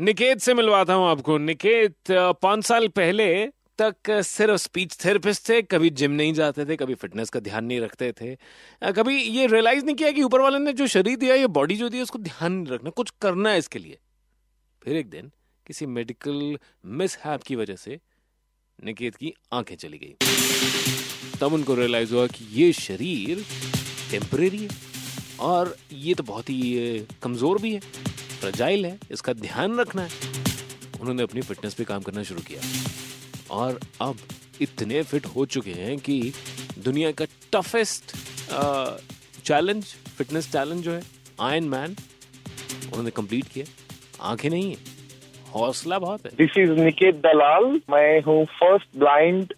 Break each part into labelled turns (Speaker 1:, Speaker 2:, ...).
Speaker 1: निकेत से मिलवाता हूँ आपको। निकेत पाँच साल पहले तक सिर्फ़ स्पीच थेरेपिस्ट थे, कभी जिम नहीं जाते थे, कभी फिटनेस का ध्यान नहीं रखते थे। कभी ये रियलाइज़ नहीं किया कि ऊपर वाले ने जो शरीर दिया, ये बॉडी जो दी, उसको ध्यान नहीं रखना, कुछ करना है इसके लिए। फिर एक दिन किसी मेडिकल मिसहैप की वजह से निकेत की आँखें चली गई। तब उनको रियलाइज़ हुआ कि ये शरीर टेम्परेरी है और ये तो बहुत ही कमज़ोर भी है। फ्रजाइल है इसका ध्यान रखना है। उन्होंने अपनी फिटनेस पे काम करना शुरू किया। और अब इतने फिट हो चुके हैं कि दुनिया का टफेस्ट चैलेंज फिटनेस चैलेंज जो है आयन मैन उन्होंने कंप्लीट किया। आँखें नहीं है हौसला बहुत है।
Speaker 2: दिस इज़ निकेत दलाल मैं हूँ first blind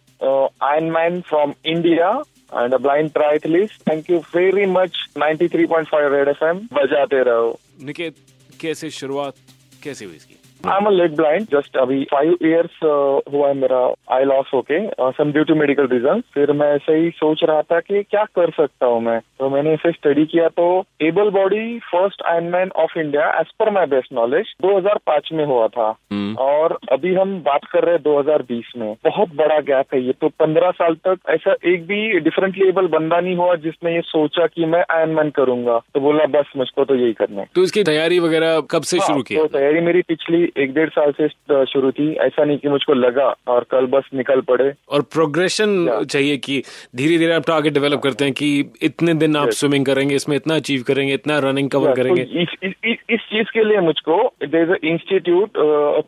Speaker 2: iron man from India and a blind triathlete thank you very much 93.5 red FM बजाते रहो।
Speaker 1: निकेत कैसे शुरुआत कैसे हुई इसकी?
Speaker 2: I am leg blind just अभी फाइव ईयर्स uh, हुआ है मेरा आई लॉस होके some due to medical reason फिर मैं ऐसे ही सोच रहा था कि क्या कर सकता हूँ मैं? तो मैंने इसे स्टडी किया तो able body first iron man of India as per my best knowledge 2005 में हुआ था। Hmm. और अभी हम बात कर रहे हैं 2020 में। बहुत बड़ा गैप है ये। तो 15 साल तक ऐसा एक भी डिफरेंटली एबल बंदा नहीं हुआ जिसने ये सोचा कि मैं आयन मैन करूँगा। तो बोला बस मुझको तो यही करना है।
Speaker 1: तो इसकी तैयारी वगैरह कब से हाँ, शुरू की
Speaker 2: तो तैयारी मेरी पिछली एक डेढ़ साल से शुरू थी। ऐसा नहीं कि मुझको लगा और कल बस निकल पड़े।
Speaker 1: और प्रोग्रेशन चाहिए कि धीरे धीरे आप टारगेट डेवलप करते हैं कि इतने दिन आप स्विमिंग करेंगे इसमें इतना अचीव करेंगे इतना रनिंग कवर करेंगे।
Speaker 2: तो इस, इस, इस, इस चीज़ के लिए मुझको there institute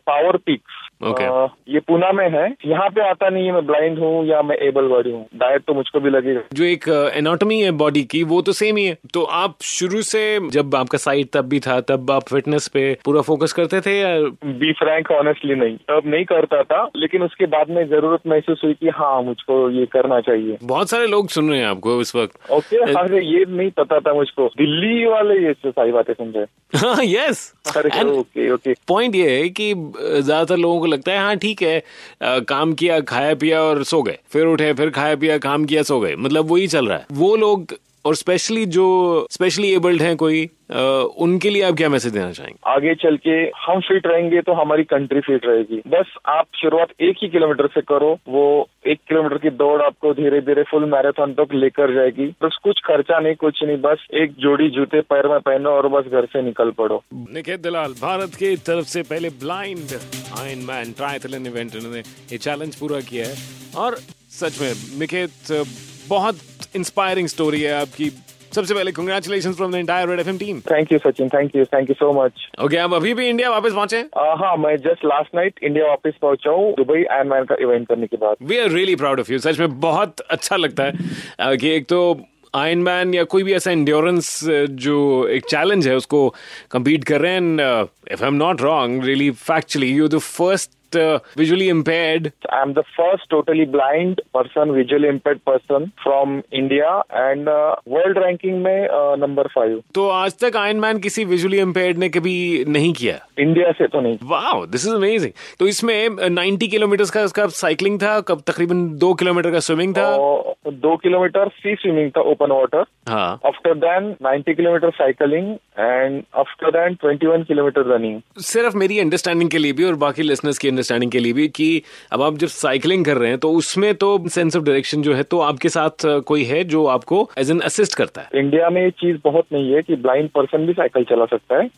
Speaker 2: power picks
Speaker 1: okay.
Speaker 2: आ, ये पुणे में है। यहाँ पे आता नहीं है मैं ब्लाइंड हूँ या मैं एबल बॉडी हूँ। डायट तो मुझको भी लगेगा।
Speaker 1: जो एक एनाटॉमी है बॉडी की वो तो सेम ही है। तो आप शुरू से जब आपका साइट तब भी था तब आप फिटनेस पे पूरा फोकस करते थे या?
Speaker 2: बी फ्रैंक ऑनेस्टली नहीं। तब नहीं करता था लेकिन उसके बाद में ज़रूरत महसूस हुई की हाँ मुझको ये करना चाहिए।
Speaker 1: बहुत सारे लोग सुन रहे हैं आपको इस वक्त।
Speaker 2: ओके अरे ये नहीं पता था मुझको। दिल्ली वाले ये सारी बातें सुन
Speaker 1: रहे यस
Speaker 2: ओके ओके।
Speaker 1: पॉइंट ये है कि ज़्यादातर लोगों को लगता है हाँ ठीक है आ, काम किया खाया पिया और सो गए। फिर उठे फिर खाया पिया काम किया सो गए। मतलब वही चल रहा है। वो लोग और स्पेशली जो स्पेशली एबल्ड हैं कोई आ, उनके लिए आप क्या मैसेज देना चाहेंगे?
Speaker 2: आगे चल के हम फिट रहेंगे तो हमारी कंट्री फिट रहेगी। बस आप शुरुआत एक ही किलोमीटर से करो वो एक किलोमीटर की दौड़ आपको धीरे धीरे फुल मैराथन तक लेकर जाएगी। बस कुछ खर्चा नहीं कुछ नहीं बस एक जोड़ी जूते पैर में पहनो और बस घर से निकल पड़ो।
Speaker 1: निकेत दलाल भारत की तरफ़ से पहले blind iron man triathlon event उन्होंने ये चैलेंज पूरा किया है। और सच में निकेत बहुत इंस्पायरिंग स्टोरी है आपकी। सबसे पहले congratulation from the entire red FM team
Speaker 2: thank you Sachin thank you thank you so much
Speaker 1: okay आप अभी भी इंडिया वापस पहुँचे?
Speaker 2: हाँ मैं जस्ट लास्ट नाइट इंडिया वापस पहुँचा हूँ दुबई आयरन मैन का इवेंट करने के बाद।
Speaker 1: We are really proud of you सच में बहुत अच्छा लगता है। कि एक तो आयन मैन या कोई भी ऐसा इंड्योरेंस जो एक चैलेंज है उसको कम्पीट कर रहे हैं। And if I am not wrong really factually you the first uh, visually impaired?
Speaker 2: I'm the first totally blind person, visually impaired person from India and uh, world ranking में number uh, five
Speaker 1: तो आज तक ion man किसी visually impaired ने कभी नहीं किया?
Speaker 2: India से तो नहीं।
Speaker 1: वाह दिस इज़ अमेजिंग तो इसमें 90 किलोमीटर का उसका साइकिलिंग था कब तकरीबन दो किलोमीटर का स्विमिंग था?
Speaker 2: दो किलोमीटर सी स्विमिंग था open water after then 90 kilometre cycling and after then 21 kilometre running
Speaker 1: सिर्फ़ मेरी अंडरस्टैंडिंग के लिए भी और बाकी लिसनर्स की अंडरस्टैंडिंग के लिए भी कि अब आप जब साइकिलिंग कर रहे हैं तो उसमें तो सेंस ऑफ़ डायरेक्शन जो है तो आपके साथ कोई है जो आपको एज एन असिस्ट करता है?
Speaker 2: इंडिया में ये चीज़ बहुत नहीं है कि ब्लाइंड पर्सन भी साइकिल चला सकता है।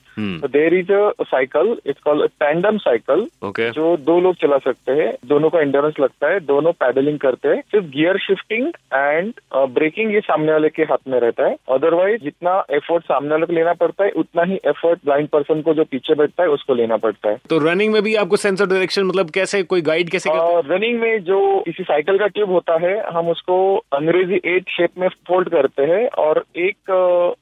Speaker 2: There is a cycle it's called tandem cycle जो दो लोग चला सकते हैं। दोनों का इंडोरेंस लगता है दोनों पैडलिंग करते हैं। सिर्फ़ गियर शिफ्टिंग एंड ब्रेकिंग ये सामने वाले के हाथ में रहता है। अदरवाइज़ जितना एफर्ट सामने वाले को लेना पड़ता है उतना ही एफर्ट ब्लाइंड पर्सन को जो पीछे बैठता है उसको लेना पड़ता है।
Speaker 1: तो रनिंग में भी आपको सेंस ऑफ़ डायरेक्शन मतलब कैसे कोई गाइड कैसे
Speaker 2: रनिंग में जो किसी साइकिल का ट्यूब होता है हम उसको अंग्रेज़ी एट शेप में फोल्ड करते हैं और एक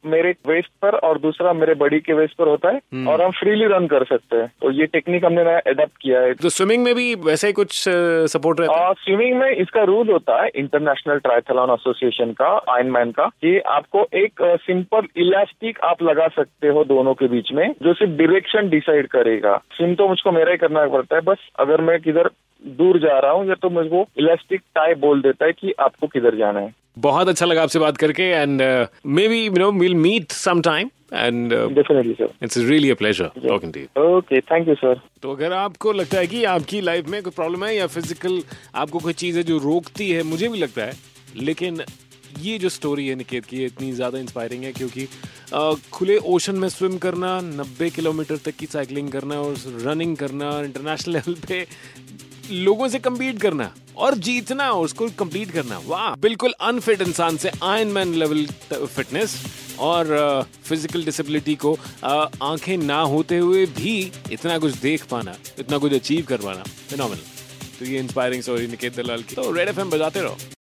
Speaker 2: मेरे वेस्ट पर और दूसरा मेरे बॉडी के वेस्ट पर होता है हम्म। और हम फ्रीली रन कर सकते हैं। तो ये टेक्निक हमने नया एडेप्ट किया है।
Speaker 1: तो स्विमिंग में भी वैसे ही कुछ सपोर्ट रहता
Speaker 2: है? स्विमिंग में इसका रूल होता है इंटरनेशनल ट्राइथलॉन एसोसिएशन का आयन मैन का कि आपको एक सिंपल इलास्टिक आप लगा सकते हो दोनों के बीच में जो सिर्फ़ डिरेक्शन डिसाइड करेगा। स्विम तो मुझको मेरा ही करना पड़ता है बस अगर मैं किधर दूर जा रहा हूँ या तो मुझको इलास्टिक टाई बोल देता है कि आपको किधर जाना है।
Speaker 1: बहुत अच्छा लगा आपसे बात करके and maybe you know will meet some time and
Speaker 2: definitely sir
Speaker 1: it's really a pleasure talking to you
Speaker 2: okay thank you sir
Speaker 1: तो अगर आपको लगता है कि आपकी लाइफ में कोई प्रॉब्लम है या फ़िज़िकल आपको कोई चीज़ है जो रोकती है मुझे भी लगता है लेकिन ये जो स्टोरी है निकेत की इतनी ज़्यादा इंस्पायरिंग है क्योंकि खुले ओशन में स्विम करना 90 किलोमीटर तक की साइकिलिंग करना और रनिंग करना, इंटरनेशनल लेवल पे लोगों से कम्पीट करना और जीतना और उसको कंप्लीट करना। वाह, बिल्कुल अनफिट इंसान से आयन मैन लेवल फिटनेस और फ़िज़िकल डिसेबिलिटी को आँखें ना होते हुए भी इतना कुछ देख पाना, इतना कुछ अचीव कर पाना फिनोमिनल तो ये इंस्पायरिंग स्टोरी निकेत दलाल की। तो रेड एफ़ बजाते रहो।